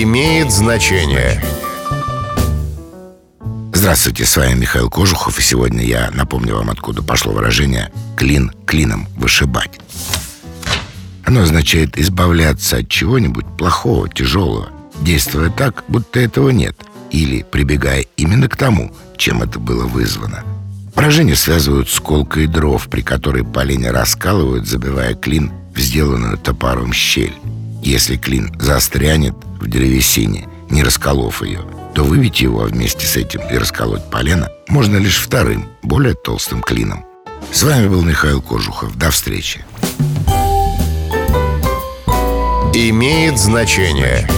имеет значение. Здравствуйте, с вами Михаил Кожухов, и сегодня я напомню вам, откуда пошло выражение «клин клином вышибать». Оно означает избавляться от чего-нибудь плохого, тяжелого, действуя так, будто этого нет, или прибегая именно к тому, чем это было вызвано. Выражение связывают с колкой дров, при которой поленья раскалывают, забивая клин в сделанную топором щель. Если клин застрянет в древесине, не расколов ее, то выбить его вместе с этим и расколоть полено можно лишь вторым, более толстым клином. С вами был Михаил Кожухов. До встречи. Имеет значение.